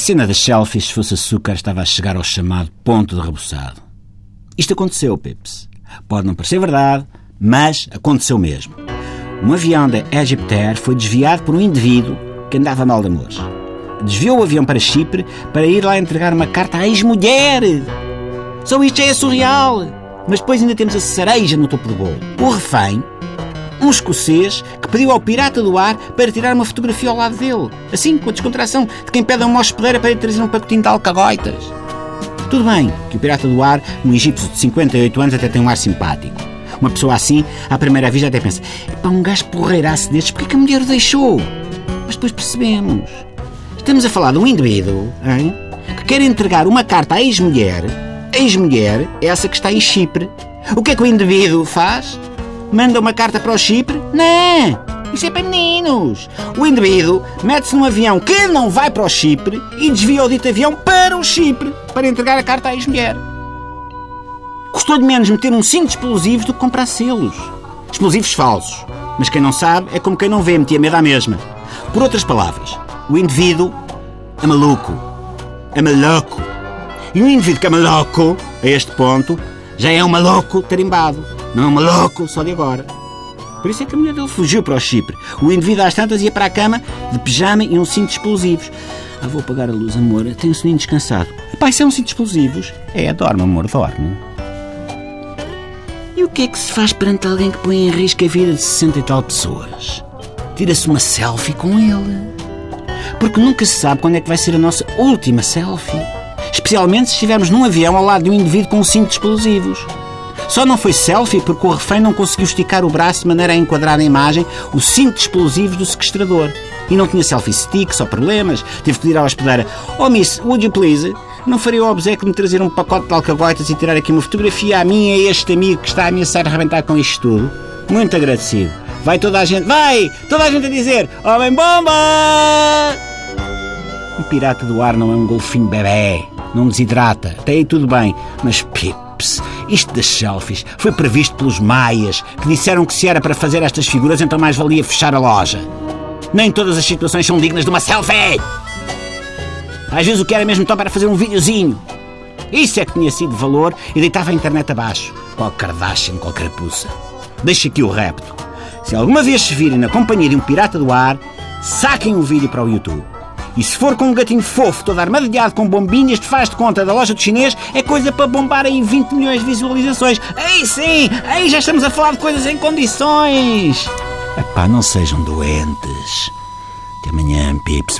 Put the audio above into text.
cena das selfies, se fosse açúcar, estava a chegar ao chamado ponto de rebuçado. Isto aconteceu, Pips. Pode não parecer verdade, mas aconteceu mesmo. Um avião da Egyptair foi desviado por um indivíduo que andava mal de amores. Desviou o avião para Chipre para ir lá entregar uma carta à ex-mulher. Só isto já é surreal. Mas depois ainda temos a cereja no topo do bolo. O refém, um escocês que pediu ao pirata do ar para tirar uma fotografia ao lado dele. Assim, com a descontração de quem pede a uma hospedeira para lhe trazer um pacotinho de alcagoitas. Tudo bem que o pirata do ar, um egípcio de 58 anos, até tem um ar simpático. Uma pessoa assim, à primeira vista, até pensa: para um gajo porreiraço destes, porquê que a mulher o deixou? Mas depois percebemos. Estamos a falar de um indivíduo hein, que quer entregar uma carta à ex-mulher. Ex-mulher é essa que está em Chipre. O que é que o indivíduo faz? Manda uma carta para o Chipre? Não! Isso é para meninos! O indivíduo mete-se num avião que não vai para o Chipre e desvia o dito avião para o Chipre para entregar a carta à ex-mulher. Custou-lhe menos meter um cinto de explosivos do que comprar selos. Explosivos falsos. Mas quem não sabe é como quem não vê, metia medo à mesma. Por outras palavras, o indivíduo é maluco. É maluco. E um indivíduo que é maluco, a este ponto, já é um maluco tarimbado. Não um maluco só de agora. Por isso é que a mulher dele fugiu para o Chipre. O indivíduo às tantas ia para a cama de pijama e um cinto de explosivos. Ah, vou apagar a luz, amor. Tenho o soninho descansado. Pai, isso é um cinto de explosivos? É, dorme, amor, dorme. E o que é que se faz perante alguém que põe em risco a vida de 60 e tal pessoas? Tira-se uma selfie com ele. Porque nunca se sabe quando é que vai ser a nossa última selfie. Especialmente se estivermos num avião ao lado de um indivíduo com um cinto de explosivos. Só não foi selfie porque o refém não conseguiu esticar o braço de maneira a enquadrar na imagem o cinto de explosivos do sequestrador. E não tinha selfie stick, só problemas. Teve que pedir à hospedeira: Oh, miss, would you please? Não faria o obsequio de me trazer um pacote de alcagoitas e tirar aqui uma fotografia a mim e a este amigo que está a ameaçar arrebentar com isto tudo? Muito agradecido. Vai toda a gente, vai! Toda a gente a dizer: Homem-bomba! Um pirata do ar não é um golfinho bebê. Não desidrata. Até aí tudo bem. Mas pips, isto das selfies foi previsto pelos maias, que disseram que se era para fazer estas figuras, então mais valia fechar a loja. Nem todas as situações são dignas de uma selfie! Às vezes o que era mesmo só para fazer um videozinho. Isso é que tinha sido valor e deitava a internet abaixo. Qual Kardashian, qual carapuça. Deixa aqui o repto. Se alguma vez se virem na companhia de um pirata do ar, saquem o vídeo para o YouTube. E se for com um gatinho fofo, todo armadilhado com bombinhas de faz de conta da loja do chinês, é coisa para bombar aí 20 milhões de visualizações. Aí sim! Aí já estamos a falar de coisas em condições! Epá, não sejam doentes. Até amanhã, pips.